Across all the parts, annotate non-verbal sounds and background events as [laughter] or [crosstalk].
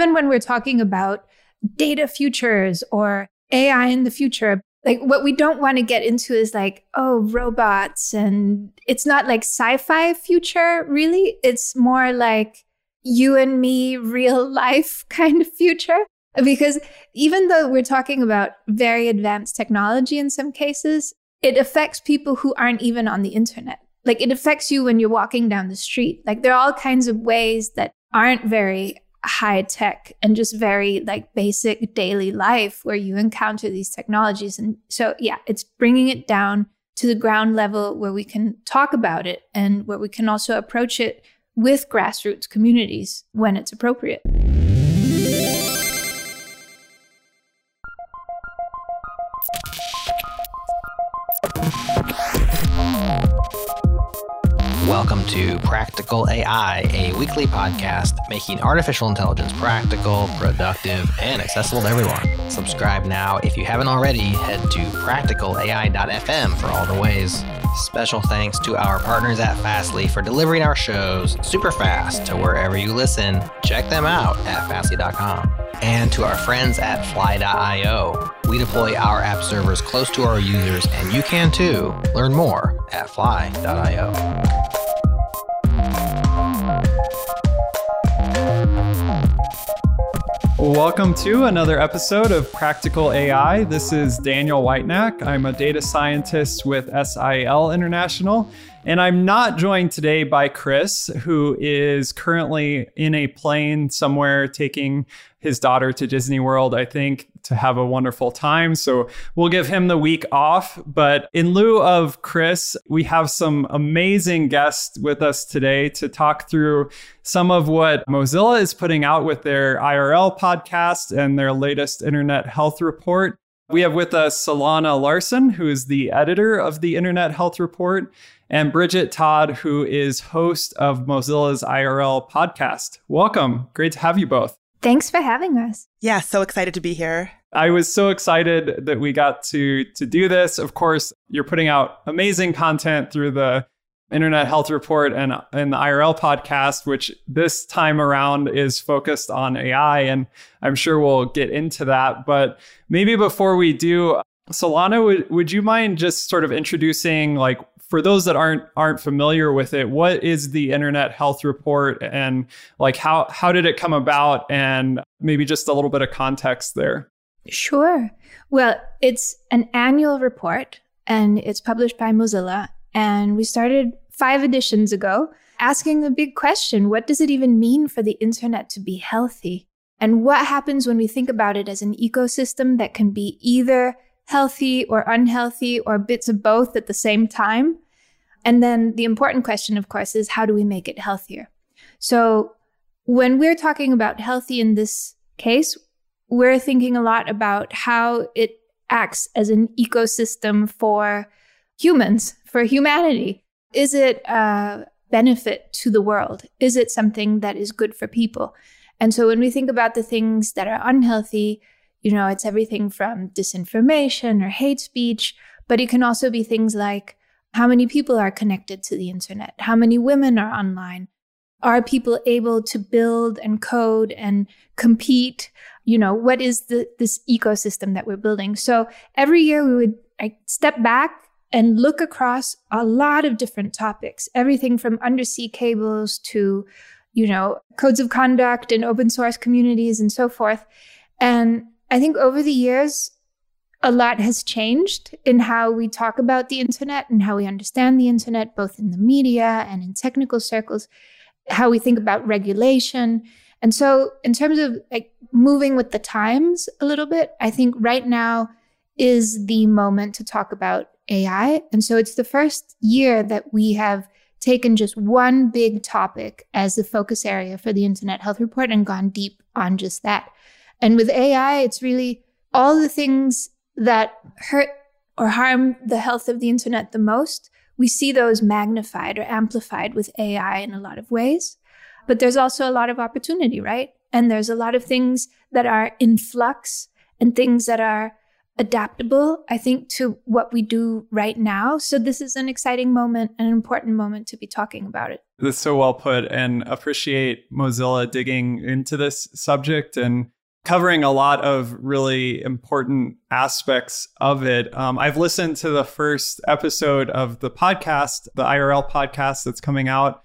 even when we're talking about data futures or AI in the future, like what we don't want to get into is like, oh, robots. And it's not like sci fi future, really. It's more like you and me, real [laughs] life kind of future. Because even though we're talking about very advanced technology in some cases, it affects people who aren't even on the internet. Like it affects you when you're walking down the street. Like there are all kinds of ways that aren't very high tech and just very like basic daily life where you encounter these technologies. And so, yeah, it's bringing it down to the ground level where we can talk about it and where we can also approach it with grassroots communities when it's appropriate. Welcome to Practical AI, a weekly podcast making artificial intelligence practical, productive, and accessible to everyone. Subscribe now if you haven't already. Head to practicalai.fm for all the ways. Special thanks to our partners at Fastly for delivering our shows super fast to wherever you listen. Check them out at fastly.com. And to our friends at fly.io. We deploy our app servers close to our users, and you can too. Learn more at fly.io. Welcome to another episode of Practical AI. This is Daniel Whitenack. I'm a data scientist with SIL International, and I'm not joined today by Chris, who is currently in a plane somewhere taking his daughter to Disney World, I think, to have a wonderful time. So we'll give him the week off. But in lieu of Chris, we have some amazing guests with us today to talk through some of what Mozilla is putting out with their IRL podcast and their latest Internet Health Report. We have with us Solana Larsen, who is the editor of the Internet Health Report, and Bridget Todd, who is host of Mozilla's IRL podcast. Welcome. Great to have you both. Thanks for having us. Yeah, so excited to be here. I was so excited that we got to to do this. Of course, you're putting out amazing content through the Internet Health Report and, and the IRL podcast, which this time around is focused on AI. And I'm sure we'll get into that. But maybe before we do, Solana, would, would you mind just sort of introducing like for those that aren't aren't familiar with it, what is the Internet Health Report and like how how did it come about and maybe just a little bit of context there? Sure. Well, it's an annual report and it's published by Mozilla and we started 5 editions ago asking the big question, what does it even mean for the internet to be healthy? And what happens when we think about it as an ecosystem that can be either healthy or unhealthy or bits of both at the same time. And then the important question, of course, is how do we make it healthier? So when we're talking about healthy in this case, we're thinking a lot about how it acts as an ecosystem for humans, for humanity. Is it a benefit to the world? Is it something that is good for people? And so when we think about the things that are unhealthy, you know, it's everything from disinformation or hate speech, but it can also be things like how many people are connected to the internet? How many women are online? Are people able to build and code and compete? You know, what is the, this ecosystem that we're building? So every year we would step back and look across a lot of different topics, everything from undersea cables to, you know, codes of conduct and open source communities and so forth. And I think over the years, a lot has changed in how we talk about the internet and how we understand the internet, both in the media and in technical circles, how we think about regulation. And so, in terms of like moving with the times a little bit, I think right now is the moment to talk about AI. And so, it's the first year that we have taken just one big topic as the focus area for the Internet Health Report and gone deep on just that. And with AI, it's really all the things that hurt or harm the health of the internet the most. We see those magnified or amplified with AI in a lot of ways. But there's also a lot of opportunity, right? And there's a lot of things that are in flux and things that are adaptable, I think, to what we do right now. So this is an exciting moment, an important moment to be talking about it. That's so well put and appreciate Mozilla digging into this subject and covering a lot of really important aspects of it. Um, I've listened to the first episode of the podcast, the IRL podcast that's coming out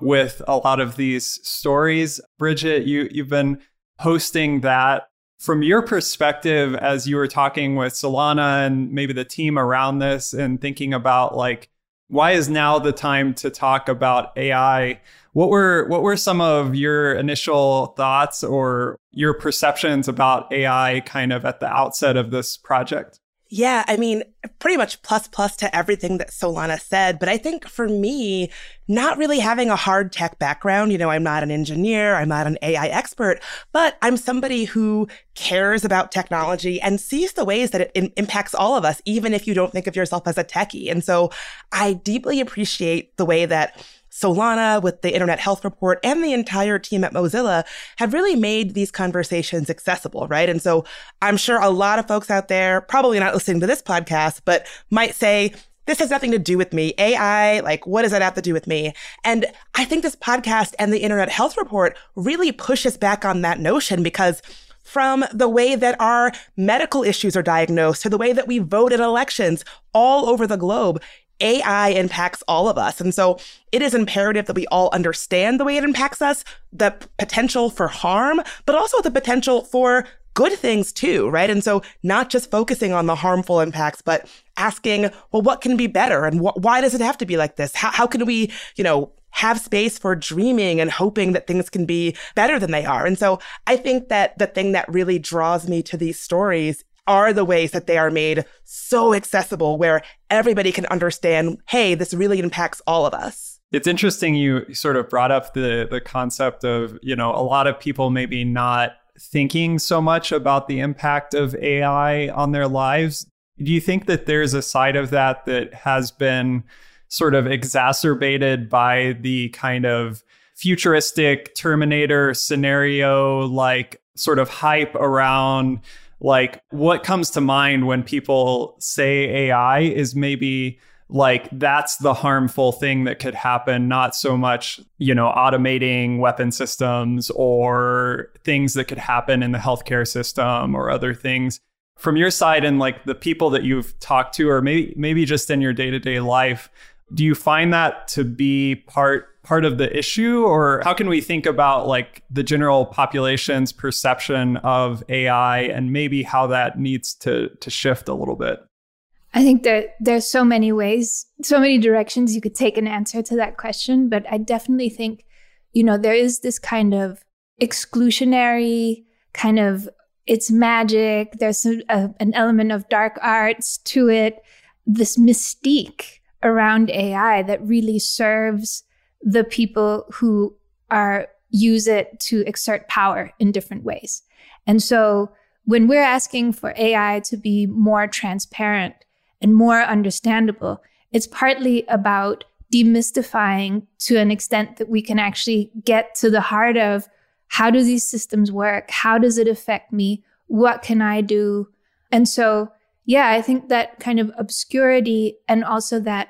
with a lot of these stories. Bridget, you you've been hosting that. From your perspective, as you were talking with Solana and maybe the team around this and thinking about like why is now the time to talk about AI? What were what were some of your initial thoughts or your perceptions about AI kind of at the outset of this project? Yeah, I mean, pretty much plus plus to everything that Solana said. But I think for me, not really having a hard tech background, you know, I'm not an engineer, I'm not an AI expert, but I'm somebody who cares about technology and sees the ways that it in- impacts all of us, even if you don't think of yourself as a techie. And so I deeply appreciate the way that Solana with the Internet Health Report and the entire team at Mozilla have really made these conversations accessible, right? And so I'm sure a lot of folks out there, probably not listening to this podcast, but might say, this has nothing to do with me. AI, like, what does that have to do with me? And I think this podcast and the Internet Health Report really pushes back on that notion because from the way that our medical issues are diagnosed to the way that we vote in elections all over the globe, AI impacts all of us. And so it is imperative that we all understand the way it impacts us, the potential for harm, but also the potential for good things too, right? And so not just focusing on the harmful impacts, but asking, well, what can be better? And wh- why does it have to be like this? How, how can we, you know, have space for dreaming and hoping that things can be better than they are. And so I think that the thing that really draws me to these stories are the ways that they are made so accessible where everybody can understand, hey, this really impacts all of us. It's interesting you sort of brought up the the concept of, you know, a lot of people maybe not thinking so much about the impact of AI on their lives. Do you think that there's a side of that that has been sort of exacerbated by the kind of futuristic Terminator scenario, like sort of hype around like what comes to mind when people say AI is maybe like that's the harmful thing that could happen not so much you know automating weapon systems or things that could happen in the healthcare system or other things. From your side and like the people that you've talked to or maybe maybe just in your day-to-day life do you find that to be part part of the issue or how can we think about like the general population's perception of AI and maybe how that needs to to shift a little bit? I think that there's so many ways, so many directions you could take an answer to that question, but I definitely think you know there is this kind of exclusionary kind of it's magic, there's a, an element of dark arts to it, this mystique around AI that really serves the people who are use it to exert power in different ways. And so when we're asking for AI to be more transparent and more understandable, it's partly about demystifying to an extent that we can actually get to the heart of how do these systems work? How does it affect me? What can I do? And so, yeah, I think that kind of obscurity and also that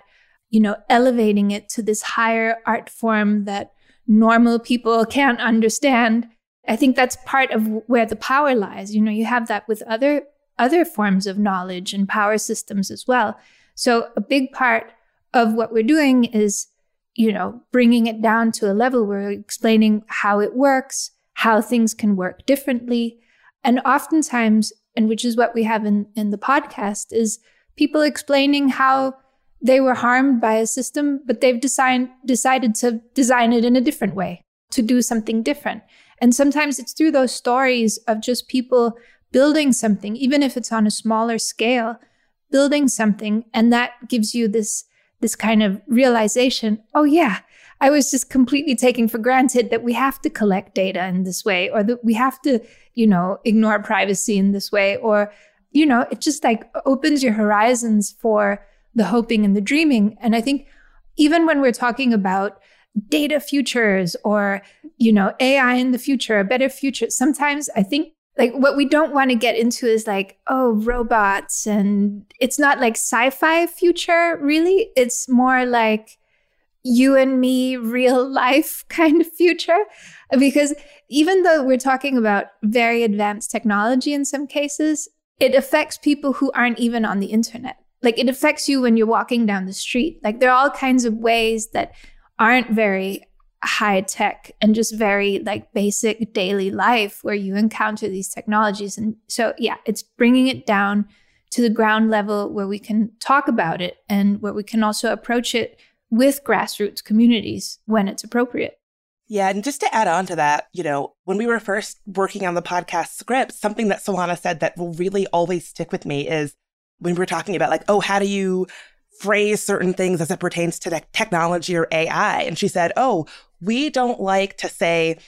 you know, elevating it to this higher art form that normal people can't understand. I think that's part of where the power lies. You know, you have that with other other forms of knowledge and power systems as well. So a big part of what we're doing is, you know, bringing it down to a level where we're explaining how it works, how things can work differently. And oftentimes, and which is what we have in, in the podcast, is people explaining how they were harmed by a system, but they've decided to design it in a different way, to do something different. And sometimes it's through those stories of just people building something, even if it's on a smaller scale, building something. And that gives you this, this kind of realization oh, yeah, I was just completely taking for granted that we have to collect data in this way, or that we have to, you know, ignore privacy in this way, or, you know, it just like opens your horizons for the hoping and the dreaming. And I think even when we're talking about data futures or, you know, AI in the future, a better future, sometimes I think like what we don't want to get into is like, oh, robots. And it's not like sci fi future, really. It's more like, you and me real life [laughs] kind of future because even though we're talking about very advanced technology in some cases it affects people who aren't even on the internet like it affects you when you're walking down the street like there are all kinds of ways that aren't very high tech and just very like basic daily life where you encounter these technologies and so yeah it's bringing it down to the ground level where we can talk about it and where we can also approach it with grassroots communities when it's appropriate. Yeah, and just to add on to that, you know, when we were first working on the podcast script, something that Solana said that will really always stick with me is when we were talking about like, oh, how do you phrase certain things as it pertains to technology or AI? And she said, oh, we don't like to say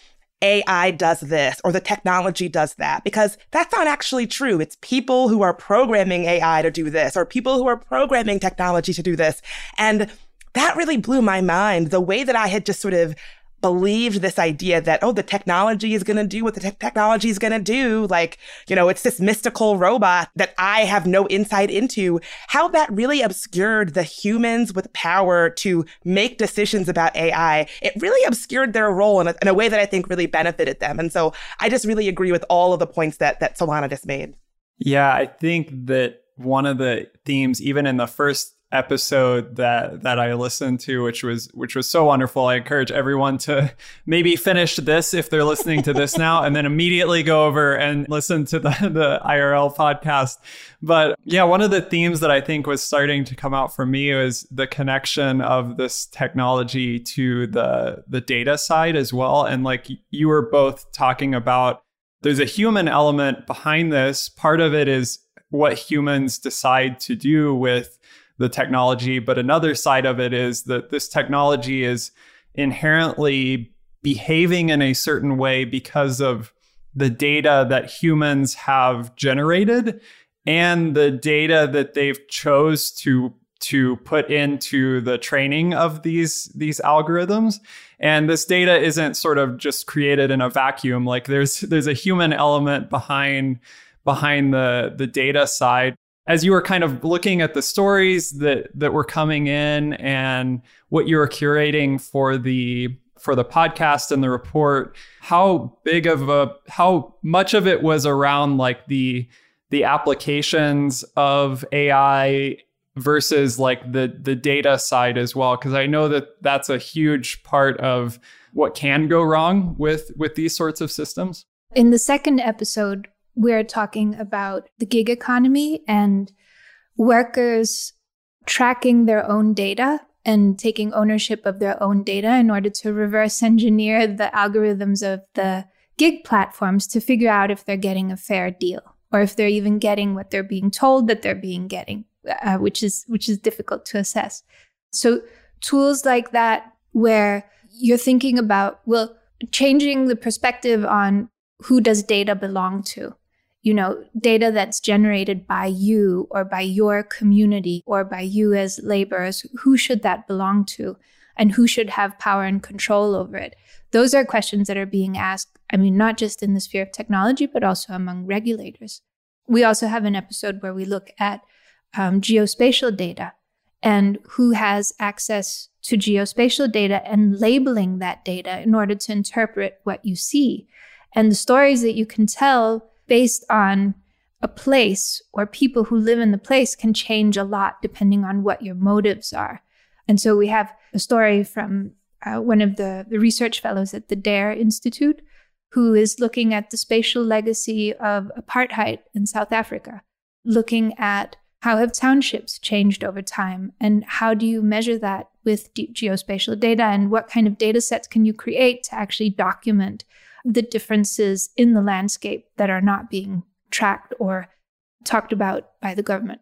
AI does this or the technology does that because that's not actually true. It's people who are programming AI to do this or people who are programming technology to do this. And that really blew my mind. The way that I had just sort of believed this idea that, oh, the technology is going to do what the te- technology is going to do. Like, you know, it's this mystical robot that I have no insight into. How that really obscured the humans with power to make decisions about AI. It really obscured their role in a, in a way that I think really benefited them. And so I just really agree with all of the points that, that Solana just made. Yeah, I think that one of the themes, even in the first episode that that I listened to, which was which was so wonderful. I encourage everyone to maybe finish this if they're listening to this now, and then immediately go over and listen to the the IRL podcast. But yeah, one of the themes that I think was starting to come out for me was the connection of this technology to the the data side as well. And like you were both talking about, there's a human element behind this. Part of it is what humans decide to do with the technology. But another side of it is that this technology is inherently behaving in a certain way because of the data that humans have generated and the data that they've chose to to put into the training of these these algorithms and this data isn't sort of just created in a vacuum like there's there's a human element behind behind the the data side as you were kind of looking at the stories that that were coming in and what you were curating for the for the podcast and the report how big of a how much of it was around like the the applications of AI versus like the the data side as well because I know that that's a huge part of what can go wrong with with these sorts of systems. In the second episode we're talking about the gig economy and workers tracking their own data and taking ownership of their own data in order to reverse engineer the algorithms of the gig platforms to figure out if they're getting a fair deal or if they're even getting what they're being told that they're being getting uh, which is which is difficult to assess. So tools like that where you're thinking about well changing the perspective on who does data belong to you know, data that's generated by you or by your community or by you as laborers, who should that belong to? And who should have power and control over it? Those are questions that are being asked, I mean, not just in the sphere of technology, but also among regulators. We also have an episode where we look at um, geospatial data and who has access to geospatial data and labeling that data in order to interpret what you see. And the stories that you can tell based on a place or people who live in the place can change a lot depending on what your motives are. And so we have a story from uh, one of the, the research fellows at the DAIR Institute who is looking at the spatial legacy of apartheid in South Africa, looking at how have townships changed over time and how do you measure that with geospatial data and what kind of data sets can you create to actually document the differences in the landscape that are not being tracked or talked about by the government.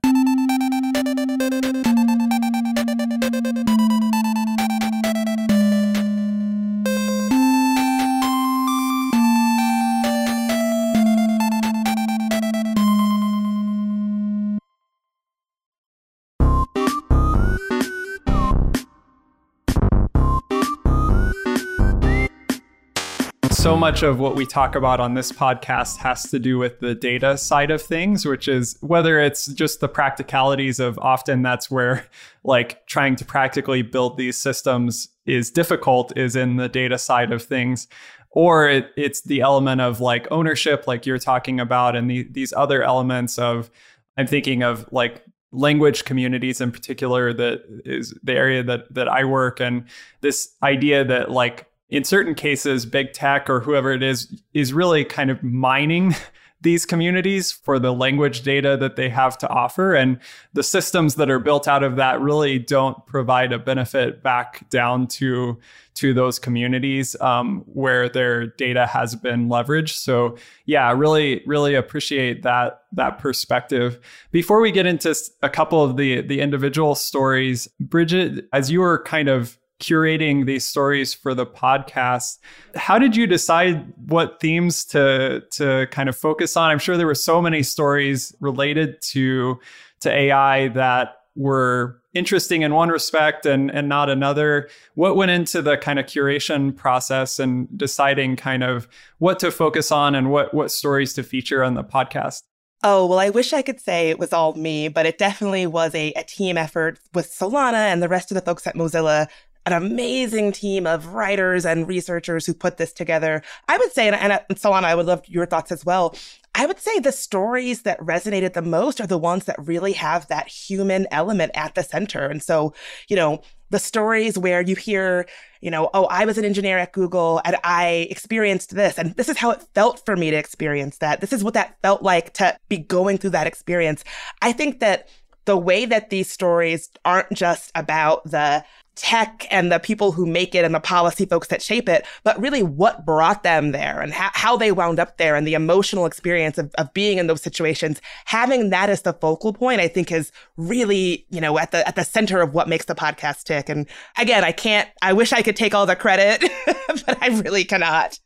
So much of what we talk about on this podcast has to do with the data side of things, which is whether it's just the practicalities of often that's where like trying to practically build these systems is difficult is in the data side of things or it, it's the element of like ownership like you're talking about and the, these other elements of i'm thinking of like language communities in particular that is the area that that i work and this idea that like in certain cases big tech or whoever it is is really kind of mining [laughs] these communities for the language data that they have to offer. And the systems that are built out of that really don't provide a benefit back down to, to those communities um, where their data has been leveraged. So yeah, really, really appreciate that that perspective. Before we get into a couple of the the individual stories, Bridget, as you were kind of curating these stories for the podcast. How did you decide what themes to to kind of focus on? I'm sure there were so many stories related to to AI that were interesting in one respect and and not another. What went into the kind of curation process and deciding kind of what to focus on and what what stories to feature on the podcast? Oh, well, I wish I could say it was all me, but it definitely was a, a team effort with Solana and the rest of the folks at Mozilla an amazing team of writers and researchers who put this together. I would say, and, and, and Solana, I would love your thoughts as well. I would say the stories that resonated the most are the ones that really have that human element at the center. And so, you know, the stories where you hear, you know, oh, I was an engineer at Google and I experienced this, and this is how it felt for me to experience that. This is what that felt like to be going through that experience. I think that the way that these stories aren't just about the tech and the people who make it and the policy folks that shape it, but really what brought them there and ha- how they wound up there and the emotional experience of, of being in those situations. Having that as the focal point, I think is really, you know, at the, at the center of what makes the podcast tick. And again, I can't, I wish I could take all the credit, [laughs] but I really cannot.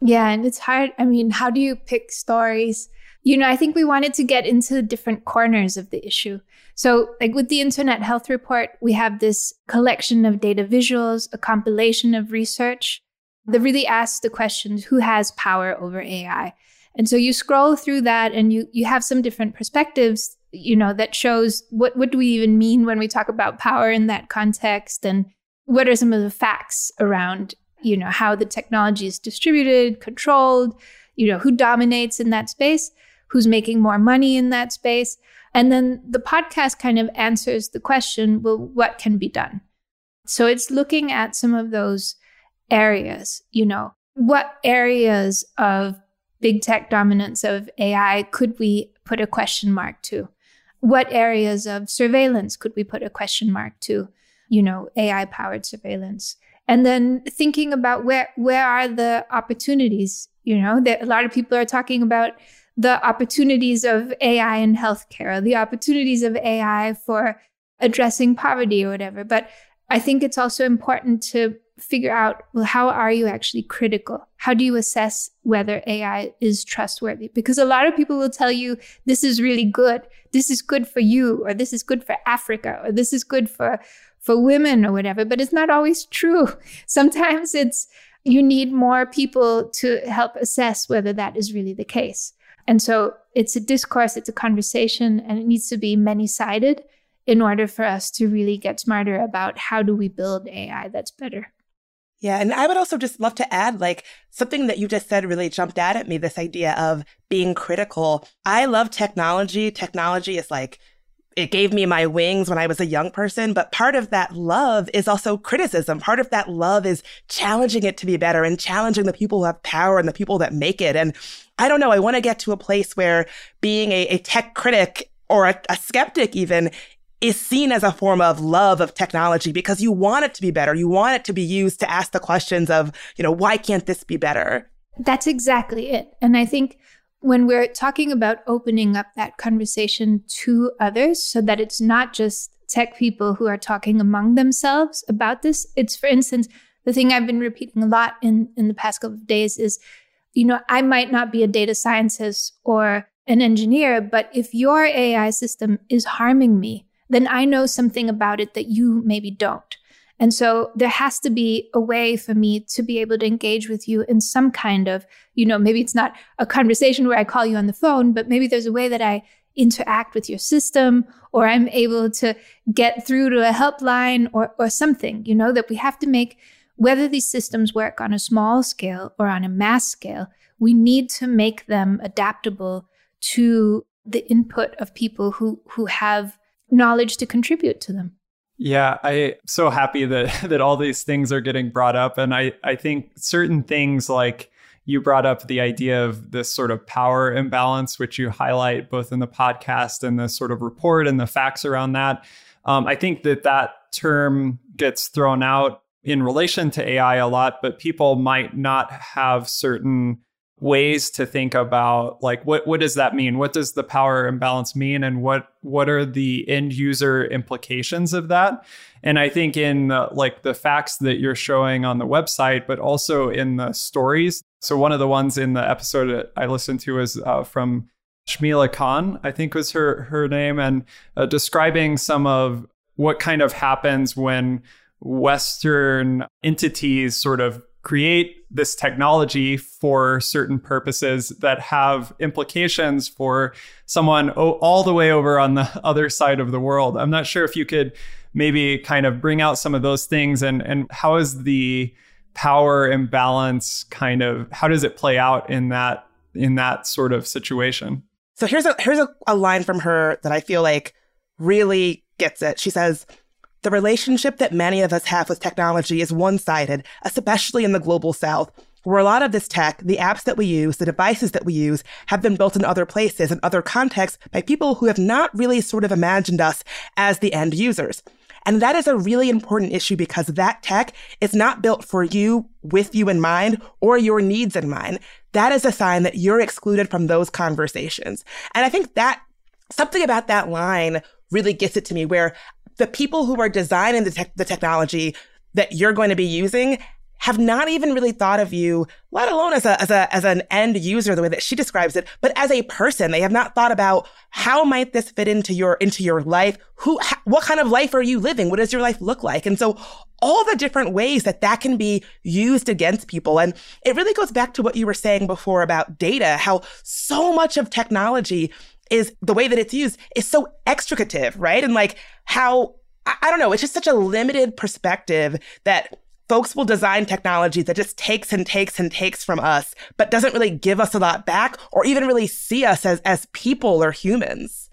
Yeah. And it's hard. I mean, how do you pick stories? You know, I think we wanted to get into different corners of the issue. So, like with the Internet Health Report, we have this collection of data visuals, a compilation of research that really asks the questions who has power over AI? And so you scroll through that and you you have some different perspectives, you know, that shows what what do we even mean when we talk about power in that context and what are some of the facts around, you know, how the technology is distributed, controlled, you know, who dominates in that space, who's making more money in that space. And then the podcast kind of answers the question well, what can be done? So it's looking at some of those areas, you know, what areas of big tech dominance of AI could we put a question mark to? What areas of surveillance could we put a question mark to? You know, AI powered surveillance. And then thinking about where where are the opportunities? You know, that a lot of people are talking about the opportunities of AI in healthcare, the opportunities of AI for addressing poverty or whatever. But I think it's also important to figure out well, how are you actually critical? How do you assess whether AI is trustworthy? Because a lot of people will tell you this is really good, this is good for you, or this is good for Africa, or this is good for for women or whatever, but it's not always true. [laughs] Sometimes it's you need more people to help assess whether that is really the case. And so it's a discourse, it's a conversation, and it needs to be many sided in order for us to really get smarter about how do we build AI that's better. Yeah. And I would also just love to add like something that you just said really jumped out at me this idea of being critical. I love technology. Technology is like, it gave me my wings when I was a young person, but part of that love is also criticism. Part of that love is challenging it to be better and challenging the people who have power and the people that make it. And I don't know. I want to get to a place where being a, a tech critic or a, a skeptic even is seen as a form of love of technology because you want it to be better. You want it to be used to ask the questions of, you know, why can't this be better? That's exactly it. And I think when we're talking about opening up that conversation to others so that it's not just tech people who are talking among themselves about this, it's for instance, the thing I've been repeating a lot in, in the past couple of days is you know, I might not be a data scientist or an engineer, but if your AI system is harming me, then I know something about it that you maybe don't. And so there has to be a way for me to be able to engage with you in some kind of, you know, maybe it's not a conversation where I call you on the phone, but maybe there's a way that I interact with your system or I'm able to get through to a helpline or, or something, you know, that we have to make, whether these systems work on a small scale or on a mass scale, we need to make them adaptable to the input of people who, who have knowledge to contribute to them. Yeah, I'm so happy that [laughs] that all these things are getting brought up. And I, I think certain things like you brought up the idea of this sort of power imbalance, which you highlight both in the podcast and the sort of report and the facts around that. Um, I think that that term gets thrown out in relation to AI a lot, but people might not have certain ways to think about like what what does that mean? What does the power imbalance mean? And what what are the end user implications of that? And i think in the, like the facts that you're showing on the website but also in the stories. So one of the ones in the episode that i listened to is uh, from Shmyla Khan, I think was her her name, and uh, describing some of what kind of happens when Western entities sort of create this technology for certain purposes that have implications for someone all the way over on the [laughs] other side of the world. I'm not sure if you could maybe kind of bring out some of those things and and how is the power imbalance kind of how does it play out in that in that sort of situation? So here's a here's a, a line from her that I feel like really gets it. She says, the relationship that many of us have with technology is one sided, especially in the global south, where a lot of this tech, the apps that we use, the devices that we use, have been built in other places and other contexts by people who have not really sort of imagined us as the end users. And that is a really important issue because that tech is not built for you with you in mind or your needs in mind. That is a sign that you're excluded from those conversations. And I think that something about that line really gets it to me where the people who are designing the, te- the technology that you're going to be using have not even really thought of you, let alone as a, as a, as an end user, the way that she describes it, but as a person. They have not thought about how might this fit into your, into your life? Who, ha- what kind of life are you living? What does your life look like? And so all the different ways that that can be used against people. And it really goes back to what you were saying before about data, how so much of technology is the way that it's used is so extricative, right? And like how, I don't know, it's just such a limited perspective that folks will design technology that just takes and takes and takes from us, but doesn't really give us a lot back or even really see us as, as people or humans.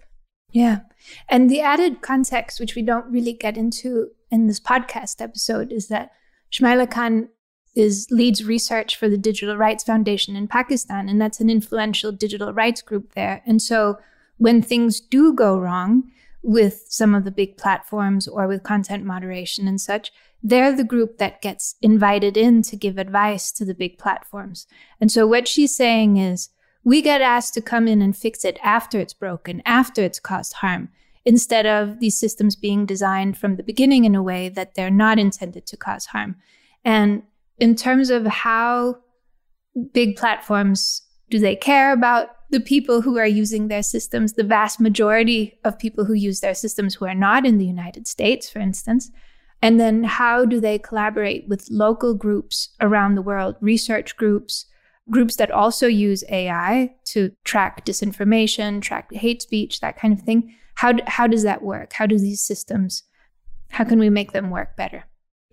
Yeah. And the added context, which we don't really get into in this podcast episode, is that Shmyla Khan is leads research for the Digital Rights Foundation in Pakistan, and that's an influential digital rights group there. And so when things do go wrong with some of the big platforms or with content moderation and such, they're the group that gets invited in to give advice to the big platforms. And so what she's saying is we get asked to come in and fix it after it's broken, after it's caused harm, instead of these systems being designed from the beginning in a way that they're not intended to cause harm. And in terms of how big platforms do they care about the people who are using their systems, the vast majority of people who use their systems who are not in the United States, for instance. And then how do they collaborate with local groups around the world, research groups, groups that also use AI to track disinformation, track hate speech, that kind of thing? How, how does that work? How do these systems, how can we make them work better?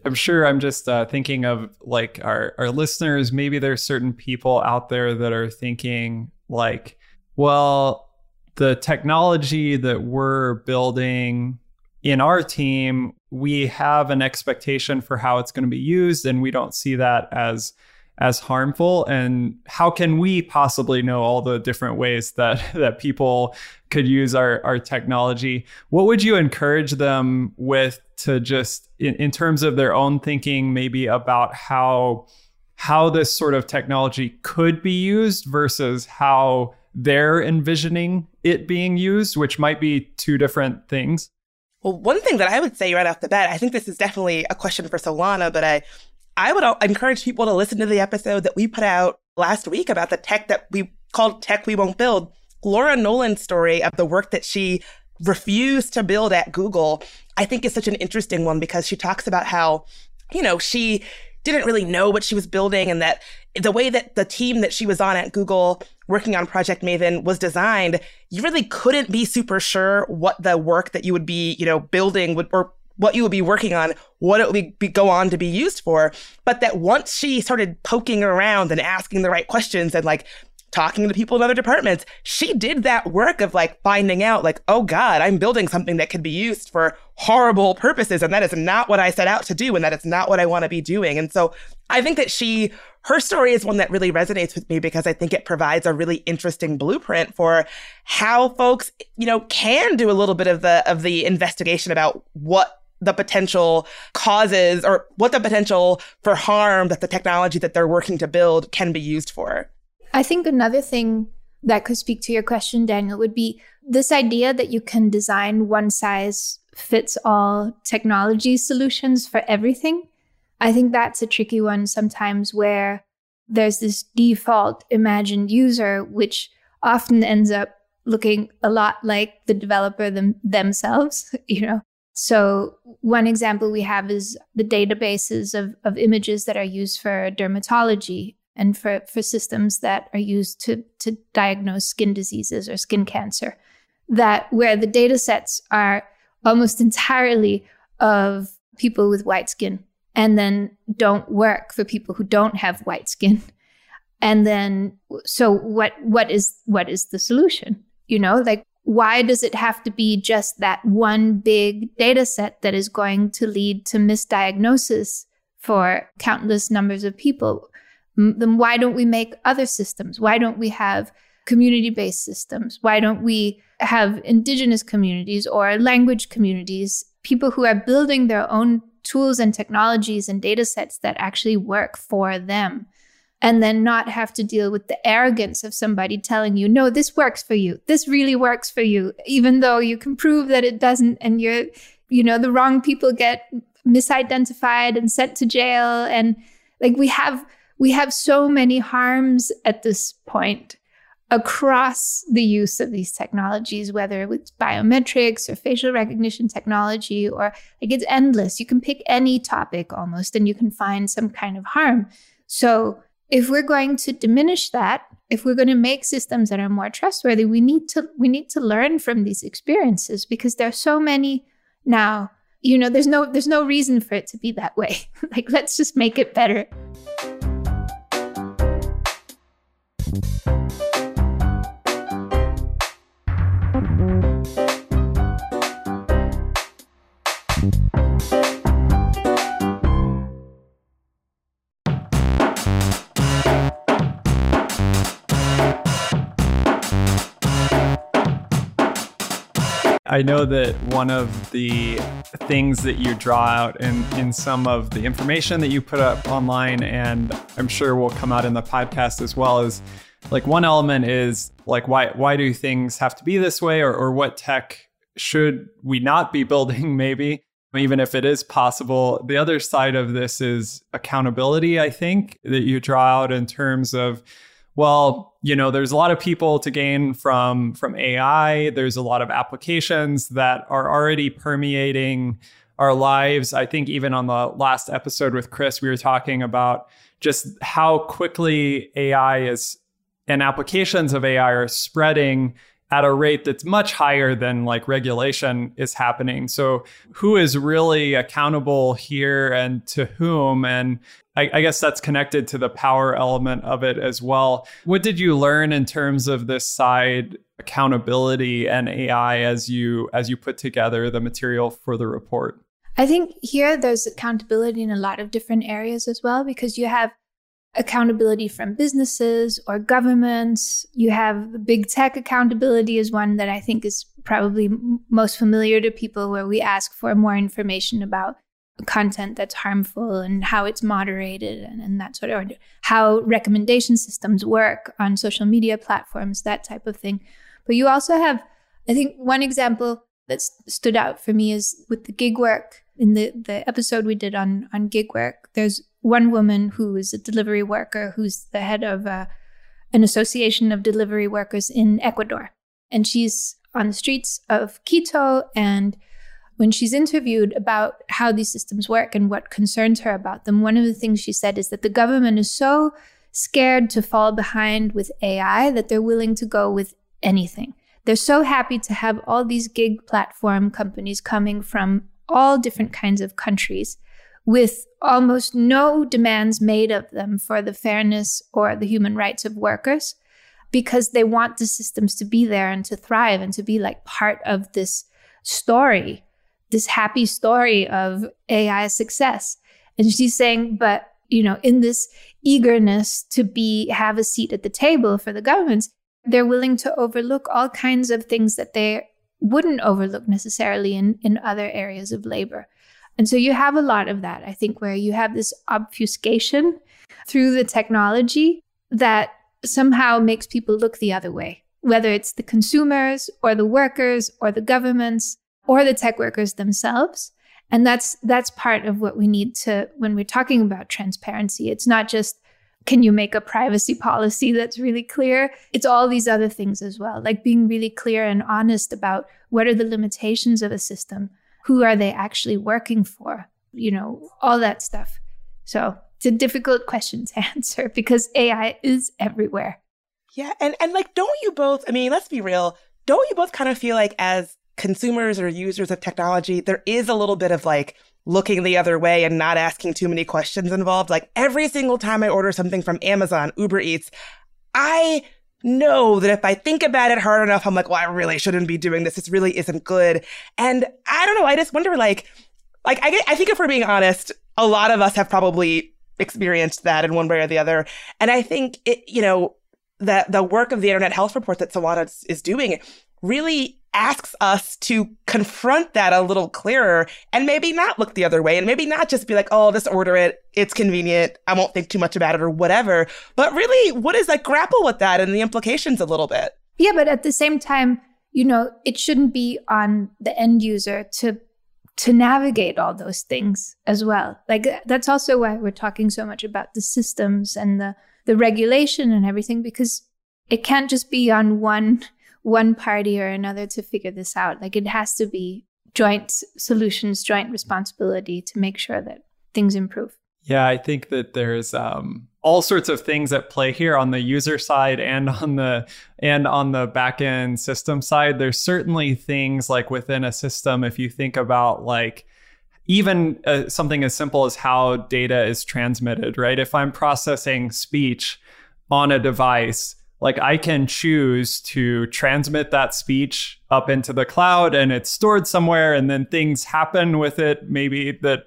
I'm sure I'm just uh, thinking of like our, our listeners. Maybe there's certain people out there that are thinking like, well, the technology that we're building in our team, we have an expectation for how it's going to be used, and we don't see that as as harmful? And how can we possibly know all the different ways that [laughs] that people could use our our technology? What would you encourage them with to just in, in terms of their own thinking maybe about how how this sort of technology could be used versus how they're envisioning it being used which might be two different things? Well, one thing that I would say right off the bat, I think this is definitely a question for Solana, but I I would encourage people to listen to the episode that we put out last week about the tech that we called Tech We Won't Build. Laura Nolan's story of the work that she refused to build at Google, I think is such an interesting one because she talks about how, you know, she didn't really know what she was building and that the way that the team that she was on at Google working on Project Maven was designed, you really couldn't be super sure what the work that you would be, you know, building would or what you would be working on, what it would be, go on to be used for. But that once she started poking around and asking the right questions and like talking to people in other departments, she did that work of like finding out, like, oh God, I'm building something that could be used for horrible purposes. And that is not what I set out to do. And that is not what I want to be doing. And so I think that she, her story is one that really resonates with me because I think it provides a really interesting blueprint for how folks, you know, can do a little bit of the, of the investigation about what the potential causes or what the potential for harm that the technology that they're working to build can be used for. I think another thing that could speak to your question, Daniel, would be this idea that you can design one size fits all technology solutions for everything. I think that's a tricky one sometimes where there's this default imagined user, which often ends up looking a lot like the developer them- themselves, [laughs] you know. So one example we have is the databases of, of images that are used for dermatology and for, for systems that are used to, to diagnose skin diseases or skin cancer, that where the data sets are almost [laughs] entirely of people with white skin and then don't work for people who don't have white skin. And then so what what is what is the solution? You know, like why does it have to be just that one big data set that is going to lead to misdiagnosis for countless numbers of people? then why don't we make other systems? Why don't we have community based systems? Why don't we have indigenous communities or language communities, people who are building their own tools and technologies and data sets that actually work for them? And then not have to deal with the arrogance of somebody telling you, no, this works for you. This really works for you, even though you can prove that it doesn't. And you're, you know, the wrong people get misidentified and sent to jail. And like we have, we have so many harms at this point across the use of these technologies, whether it's biometrics or facial recognition technology, or like it's endless. You can pick any topic almost and you can find some kind of harm. So, if we're going to diminish that, if we're going to make systems that are more trustworthy, we need to we need to learn from these experiences because there are so many now. You know, there's no there's no reason for it to be that way. [laughs] like let's just make it better. I know that one of the things that you draw out in, in some of the information that you put up online, and I'm sure will come out in the podcast as well, is like one element is like why why do things have to be this way, or, or what tech should we not be building, [laughs] maybe, even if it is possible. The other side of this is accountability, I think, that you draw out in terms of well, you know, there's a lot of people to gain from from AI. There's a lot of applications that are already permeating our lives. I think even on the last episode with Chris, we were talking about just how quickly AI is and applications of AI are spreading at a rate that's much higher than like regulation is happening. So who is really accountable here and to whom? And I, I, guess that's connected to the power element of it as well. What did you learn in terms of this side accountability and AI as you as you put together the material for the report? I think here there's accountability in a lot of different areas as well because you have accountability from businesses or governments. You have big tech accountability is one that I think is probably most familiar to people where we ask for more information about content that's harmful and how it's moderated and, and that sort of how recommendation systems work on social media platforms, that type of thing. But you also have, I think one example that stood out for me is with the gig work in the, the episode we did on, on gig work. There's one woman who is a delivery worker who's the head of uh, an association of delivery workers in Ecuador. and she's on the streets of Quito. And when she's interviewed about how these systems work and what concerns her about them, one of the things she said is that the government is so scared to fall behind with AI that they're willing to go with anything. They're so happy to have all these gig platform companies coming from all different kinds of countries with almost no demands made of them for the fairness or the human rights of workers because they want the systems to be there and to thrive and to be like part of this story, this happy story of AI success. And she's saying, but you know, in this eagerness to be have a seat at the table for the governments, they're willing to overlook all kinds of things that they wouldn't overlook necessarily in, in other areas of labor. And so you have a lot of that, I think, where you have this obfuscation through the technology that somehow makes people look the other way, whether it's the consumers or the workers or the governments or the tech workers themselves. And that's that's part of what we need to when we're talking about transparency. It's not just can you make a privacy policy that's really clear? It's all these other things as well, like being really clear and honest about what are the limitations of a system, who are they actually working for, you know, all that stuff. So it's a difficult question to [laughs] answer because AI is everywhere. Yeah, and and like, don't you both? I mean, let's be real. Don't you both kind of feel like as consumers or users of technology, there is a little bit of like looking the other way and not asking too many questions involved. Like every single time I order something from Amazon, Uber Eats, I know that if I think about it hard enough, I'm like, well, I really shouldn't be doing this. This really isn't good. And I don't know. I just wonder, like, like I, I think if we're being honest, a lot of us have probably experienced that in one way or the other. And I think it, you know, that the work of the Internet Health Report that Solana is doing really asks us to confront that a little clearer and maybe not look the other way and maybe not just be like, oh, just order it. It's convenient. I won't think too much about it or whatever. But really, what is like grapple with that and the implications a little bit? Yeah, but at the same time, you know, it shouldn't be on the end user to to navigate all those things as well. Like that's also why we're talking so much about the systems and the the regulation and everything because it can't just be on one one party or another to figure this out. Like it has to be joint solutions, joint responsibility to make sure that things improve. Yeah, I think that there's um, all sorts of things at play here on the user side and [laughs] on the and on the backend system side. There's certainly things like within a system. If you think about like even uh, something as simple as how data is transmitted, right? If I'm processing speech on a device, like I can choose to transmit that speech up into the cloud and it's stored somewhere and then things happen with it maybe that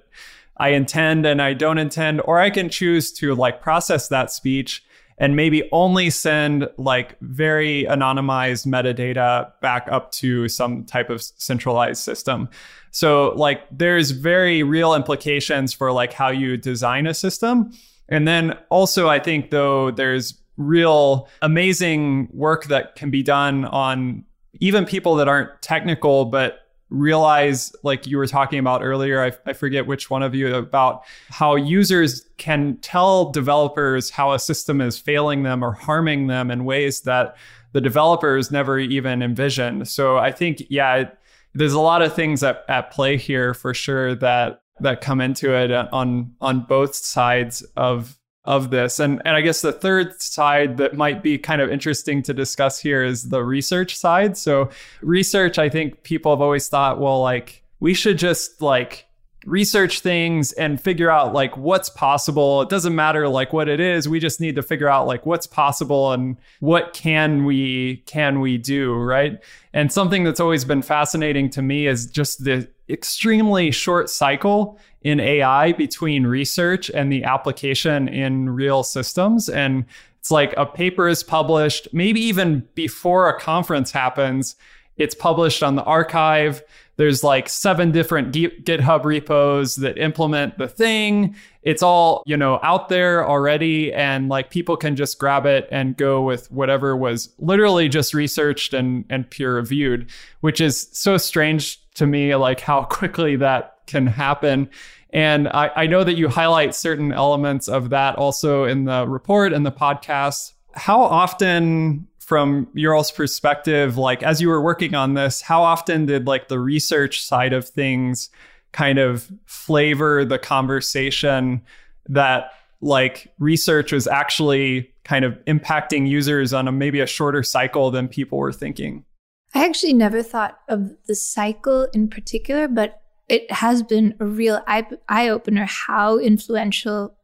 I intend and I don't intend or I can choose to like process that speech and maybe only send like very anonymized metadata back up to some type of centralized system. So like there's very real implications for like how you design a system. And then also I think though there's real amazing work that can be done on even people that aren't technical but realize like you were talking about earlier I, I, forget which one of you about how users can tell developers how a system is failing them or harming them in ways that the developers never even envisioned. So i think yeah it, there's a lot of things at, at play here for sure that that come into it on on both sides of of this. And and I guess the third side that might be kind of interesting to discuss here is the research side. So research, I think people have always thought, well, like we should just like research things and figure out like what's possible. It doesn't matter like what it is. We just need to figure out like what's possible and what can we can we do, right? And something that's always been fascinating to me is just the extremely short cycle in AI between research and the application in real systems. And it's like a paper is published, maybe even before a conference happens, it's published on the arXiv. There's like seven different GitHub repos that implement the thing. It's all, you know, out there already and like people can just grab it and go with whatever was literally just researched and and peer reviewed, which is so strange to me like how [laughs] quickly that can happen. And I, I know that you highlight certain elements of that also in the report and the podcast. How often from your all's perspective, like as you were working on this, how often did like the research side of things kind of flavor the conversation that like research was actually kind of impacting users on a maybe a shorter cycle than people were thinking? I actually never thought of the cycle in particular, but it has been a real eye opener how influential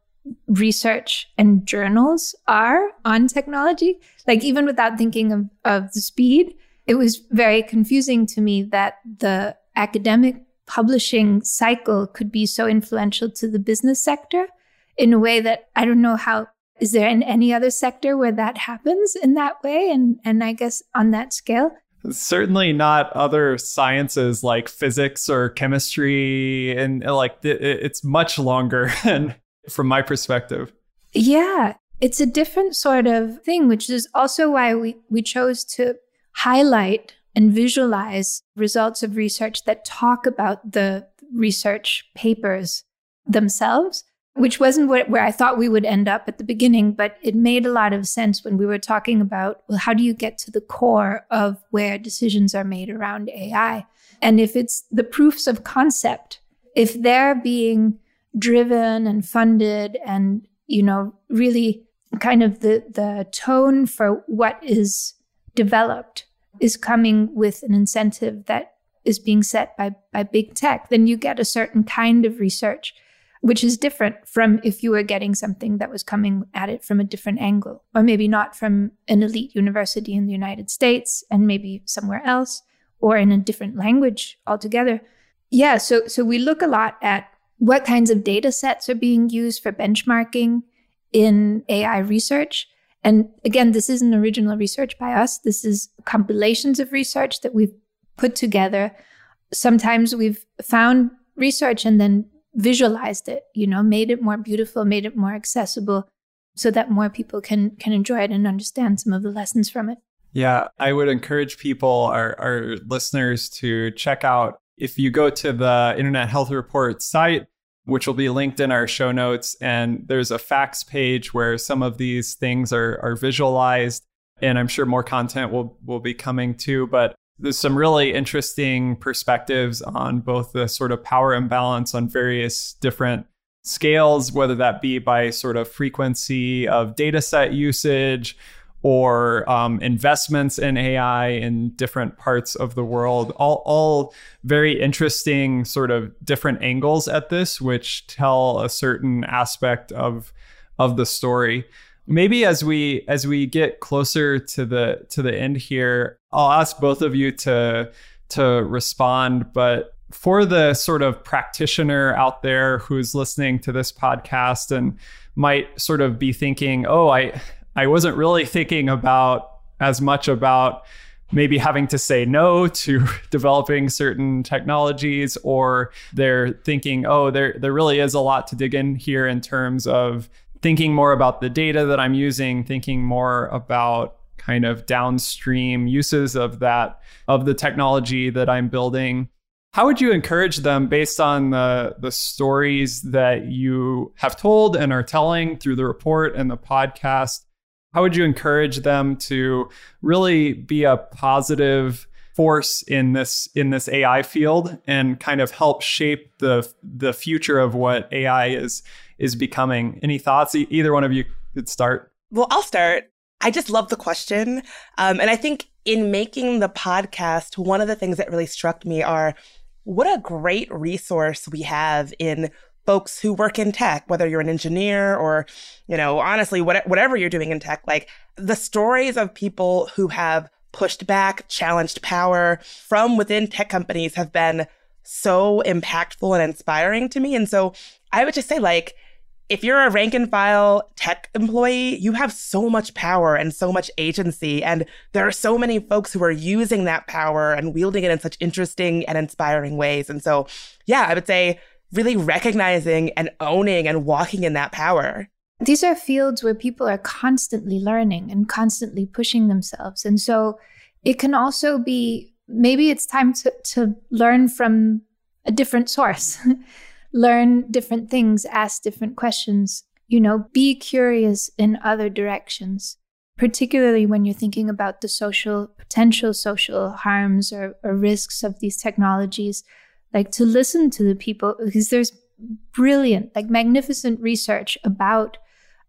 research and journals are on technology. Like, even without thinking of, of the speed, it was very confusing to me that the academic publishing cycle could be so influential to the business sector in a way that I don't know how. Is there in any other sector where that happens in that way? And and I guess on that scale, certainly not other sciences like physics or chemistry and uh, like it's much longer [laughs] and from my perspective. Yeah it's a different sort of thing which is also why we, we chose to highlight and visualize results of research that talk about the research papers themselves which wasn't what, where I thought we would end up at the beginning, but it made a lot of sense when we were talking about, well, how do you get to the core of where decisions are made around AI? And if it's the proofs of concept, if they're being driven and funded and, you know, really kind of the, the tone for what is developed is coming with an incentive that is being set by, by big tech, then you get a certain kind of research which is different from if you were getting something that was coming at it from a different angle, or maybe not from an elite university in the United States and maybe somewhere else, or in a different language altogether. Yeah, so so we look a lot at what kinds of data sets are being used for benchmarking in AI research. And again, this isn't original research by us. This is compilations of research that we've put together. Sometimes we've found research and then visualized it, you know, made it more beautiful, made it more accessible so that more people can can enjoy it and understand some of the lessons from it. Yeah, I would encourage people, our, our listeners, to check out if you go to the Internet Health Report site, which will be linked in our show notes, and there's a facts page where some of these things are, are visualized. And I'm sure more content will, will be coming too. But there's some really interesting perspectives on both the sort of power imbalance on various different scales, whether that be by sort of frequency of data set usage or um, investments in AI in different parts of the world. All, all very interesting, sort of different angles at this, which tell a certain aspect of of the story maybe as we as we get closer to the to the end here i'll ask both of you to to respond. But for the sort of practitioner out there who's listening to this podcast and might sort of be thinking oh i i wasn't really thinking about as much about maybe having to say no to [laughs] developing certain technologies or they're thinking oh there there really is a lot to dig in here in terms of thinking more about the data that I'm using, thinking more about kind of downstream uses of that of the technology that I'm building. How would you encourage them based on the the stories that you have told and are telling through the report and the podcast? How would you encourage them to really be a positive force in this in this AI field and kind of help shape the the future of what AI is is becoming. Any thoughts? E- either one of you could start. Well, I'll start. I just love the question. Um, and I think in making the podcast, one of the things that really struck me are what a great resource we have in folks who work in tech, whether you're an engineer or, you know, honestly, what, whatever you're doing in tech, like the stories of people who have pushed back, challenged power from within tech companies have been so impactful and inspiring to me. And so I would just say, like, if you're a rank and file tech employee, you have so much power and so much agency. And there are so many folks who are using that power and wielding it in such interesting and inspiring ways. And so, yeah, I would say really recognizing and owning and walking in that power. These are fields where people are constantly learning and constantly pushing themselves. And so it can also be maybe it's time to, to learn from a different source. [laughs] learn different things, ask different questions, you know, be curious in other directions. particularly when you're thinking about the social potential social harms or, or risks of these technologies, like to listen to the people because there's brilliant, like magnificent research about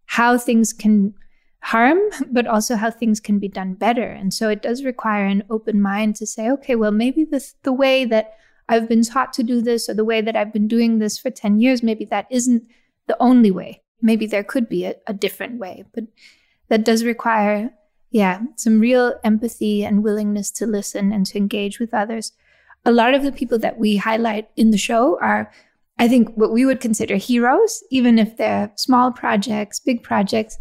how things can harm, but also how things can be done better. And so it does require an open mind to say, okay, well, maybe this, the way that I've been taught to do this or the way that I've been doing this for 10 years, maybe that isn't the only way. Maybe there could be a, a different way, but that does require, yeah, some real empathy and willingness to listen and to engage with others. A lot of the people that we highlight in the show are, I think, what we would consider heroes, even if they're small projects, big projects.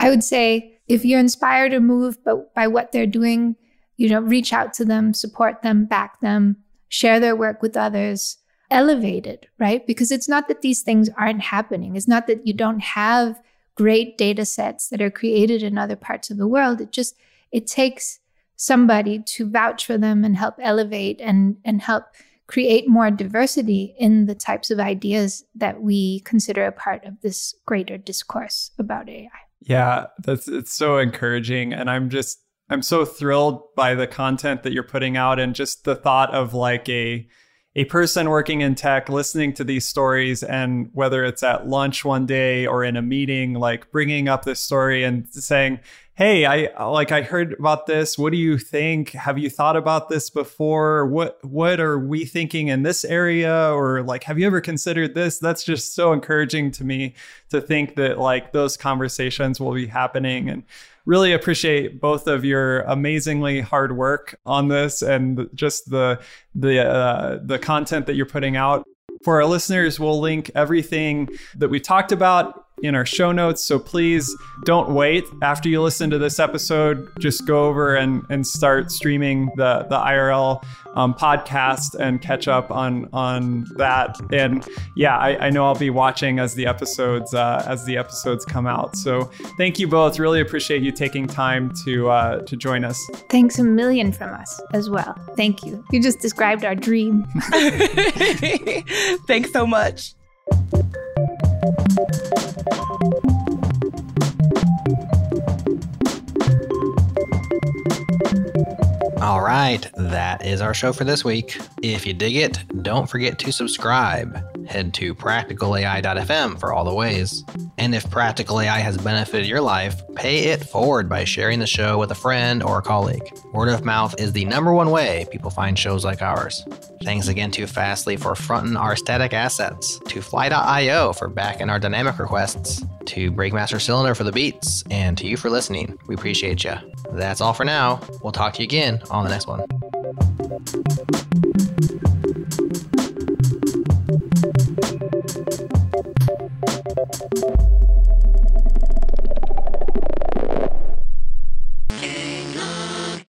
I would say if you're inspired or moved by what they're doing, you know, reach out to them, support them, back them, share their work with others, elevate it, right? Because it's not that these things aren't happening. It's not that you don't have great data sets that are created in other parts of the world. It just it takes somebody to vouch for them and help elevate and and help create more diversity in the types of ideas that we consider a part of this greater discourse about AI. Yeah, that's it's so encouraging and I'm just I'm so thrilled by the content that you're putting out and just the thought of like a a person working in tech listening to these stories and whether it's at lunch one day or in a meeting like bringing up this story and saying hey i like i heard about this. What do you think? Have you thought about this before? What what are we thinking in this area? Or like have you ever considered this? That's just so encouraging to me to think that like those conversations will be happening and really appreciate both of your amazingly hard work on this and just the the uh, the content that you're putting out. For our listeners, we'll link everything that we talked about in our show notes. So please don't wait. After you listen to this episode, just go over and, and start streaming the, the IRL um, podcast and catch up on on that. And yeah, I, I know I'll be watching as the episodes uh, as the episodes come out. So thank you both. Really appreciate you taking time to uh, to join us. Thanks a million from us as well. Thank you. You just described our dream. [laughs] Thanks so much. All right, that is our show for this week. If you dig it, don't forget to subscribe. Head to practicalai.fm for all the ways. And if Practical AI has benefited your life, pay it forward by sharing the show with a friend or a colleague. Word of mouth is the number one way people find shows like ours. Thanks again to Fastly for fronting our static assets, to Fly.io for backing our dynamic requests, to Breakmaster Cylinder for the beats, and to you for listening. We appreciate you. That's all for now. We'll talk to you again on the next one.